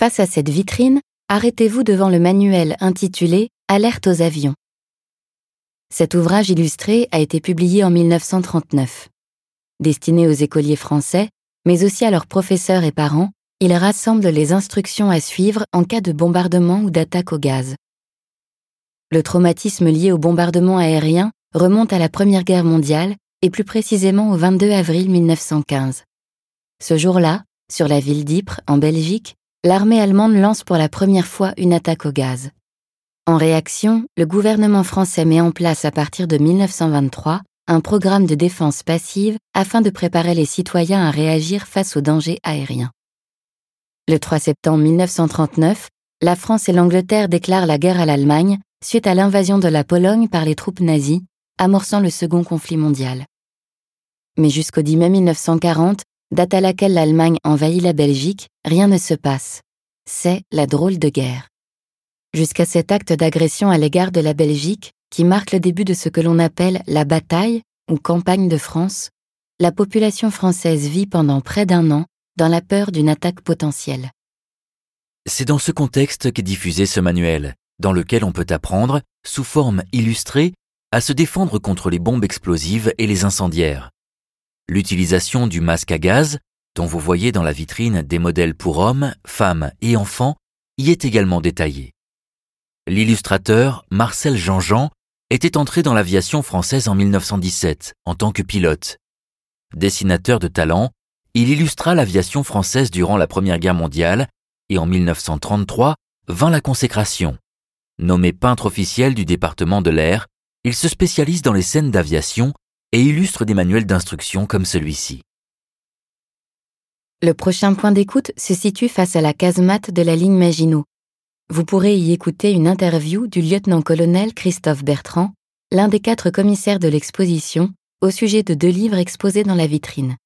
Face à cette vitrine, arrêtez-vous devant le manuel intitulé Alerte aux avions. Cet ouvrage illustré a été publié en 1939. Destiné aux écoliers français, mais aussi à leurs professeurs et parents, il rassemble les instructions à suivre en cas de bombardement ou d'attaque au gaz. Le traumatisme lié au bombardement aérien remonte à la Première Guerre mondiale et plus précisément au 22 avril 1915. Ce jour-là, sur la ville d'Ypres, en Belgique, l'armée allemande lance pour la première fois une attaque au gaz. En réaction, le gouvernement français met en place à partir de 1923 un programme de défense passive afin de préparer les citoyens à réagir face aux dangers aériens. Le 3 septembre 1939, la France et l'Angleterre déclarent la guerre à l'Allemagne suite à l'invasion de la Pologne par les troupes nazies, amorçant le second conflit mondial. Mais jusqu'au 10 mai 1940, date à laquelle l'Allemagne envahit la Belgique, rien ne se passe. C'est la drôle de guerre. Jusqu'à cet acte d'agression à l'égard de la Belgique, qui marque le début de ce que l'on appelle la bataille ou campagne de France, la population française vit pendant près d'un an dans la peur d'une attaque potentielle. C'est dans ce contexte qu'est diffusé ce manuel, dans lequel on peut apprendre, sous forme illustrée, à se défendre contre les bombes explosives et les incendiaires. L'utilisation du masque à gaz, dont vous voyez dans la vitrine des modèles pour hommes, femmes et enfants, y est également détaillée. L'illustrateur Marcel Jean-Jean était entré dans l'aviation française en 1917 en tant que pilote. Dessinateur de talent, il illustra l'aviation française durant la Première Guerre mondiale et en 1933 vint la consécration. Nommé peintre officiel du département de l'air, il se spécialise dans les scènes d'aviation et illustre des manuels d'instruction comme celui-ci. Le prochain point d'écoute se situe face à la casemate de la ligne Maginot. Vous pourrez y écouter une interview du lieutenant-colonel Christophe Bertrand, l'un des quatre commissaires de l'exposition, au sujet de deux livres exposés dans la vitrine.